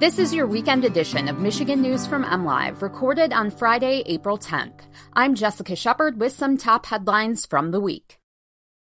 This is your weekend edition of Michigan News from MLive, recorded on Friday, April 10th. I'm Jessica Shepard with some top headlines from the week.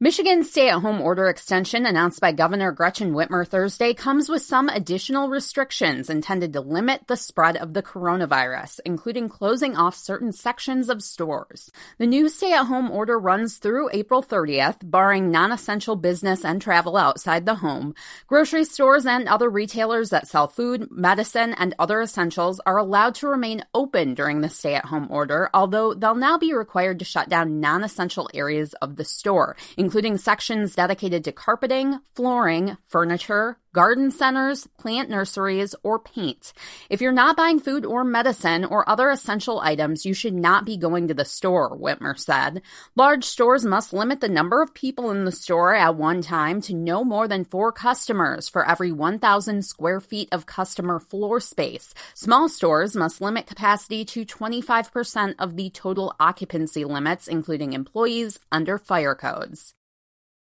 Michigan's stay at home order extension announced by Governor Gretchen Whitmer Thursday comes with some additional restrictions intended to limit the spread of the coronavirus, including closing off certain sections of stores. The new stay at home order runs through April 30th, barring non essential business and travel outside the home. Grocery stores and other retailers that sell food, medicine, and other essentials are allowed to remain open during the stay at home order, although they'll now be required to shut down non essential areas of the store including sections dedicated to carpeting, flooring, furniture, garden centers, plant nurseries, or paint. If you're not buying food or medicine or other essential items, you should not be going to the store, Whitmer said. Large stores must limit the number of people in the store at one time to no more than four customers for every 1,000 square feet of customer floor space. Small stores must limit capacity to 25% of the total occupancy limits, including employees under fire codes.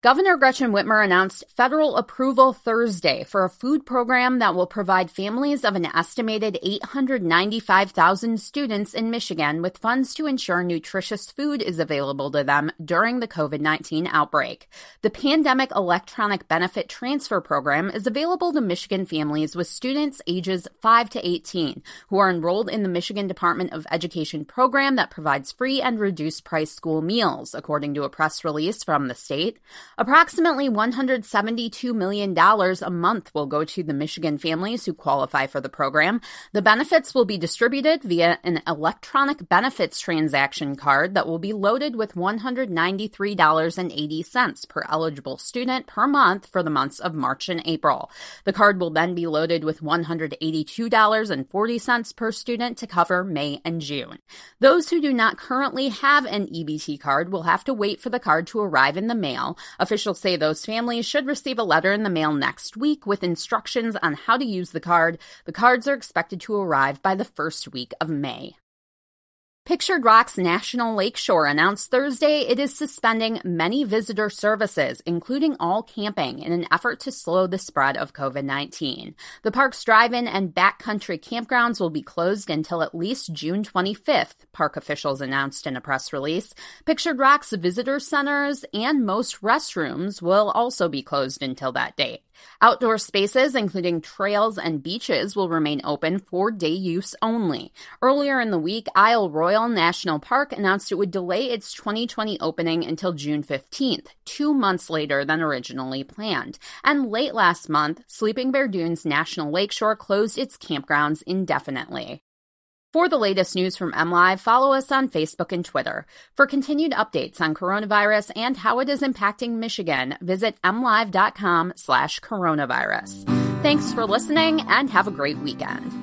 Governor Gretchen Whitmer announced federal approval Thursday for a food program that will provide families of an estimated 895,000 students in Michigan with funds to ensure nutritious food is available to them during the COVID 19 outbreak. The Pandemic Electronic Benefit Transfer Program is available to Michigan families with students ages 5 to 18 who are enrolled in the Michigan Department of Education program that provides free and reduced price school meals, according to a press release from the state. Approximately $172 million a month will go to the Michigan families who qualify for the program. The benefits will be distributed via an electronic benefits transaction card that will be loaded with $193.80 per eligible student per month for the months of March and April. The card will then be loaded with $182.40 per student to cover May and June. Those who do not currently have an EBT card will have to wait for the card to arrive in the mail. Officials say those families should receive a letter in the mail next week with instructions on how to use the card. The cards are expected to arrive by the first week of May. Pictured Rocks National Lakeshore announced Thursday it is suspending many visitor services, including all camping, in an effort to slow the spread of COVID 19. The park's drive in and backcountry campgrounds will be closed until at least June 25th, park officials announced in a press release. Pictured Rocks visitor centers and most restrooms will also be closed until that date. Outdoor spaces, including trails and beaches, will remain open for day use only. Earlier in the week, Isle Royale National Park announced it would delay its 2020 opening until June 15th, two months later than originally planned. And late last month, Sleeping Bear Dunes National Lakeshore closed its campgrounds indefinitely. For the latest news from MLive, follow us on Facebook and Twitter. For continued updates on coronavirus and how it is impacting Michigan, visit mlive.com slash coronavirus. Thanks for listening and have a great weekend.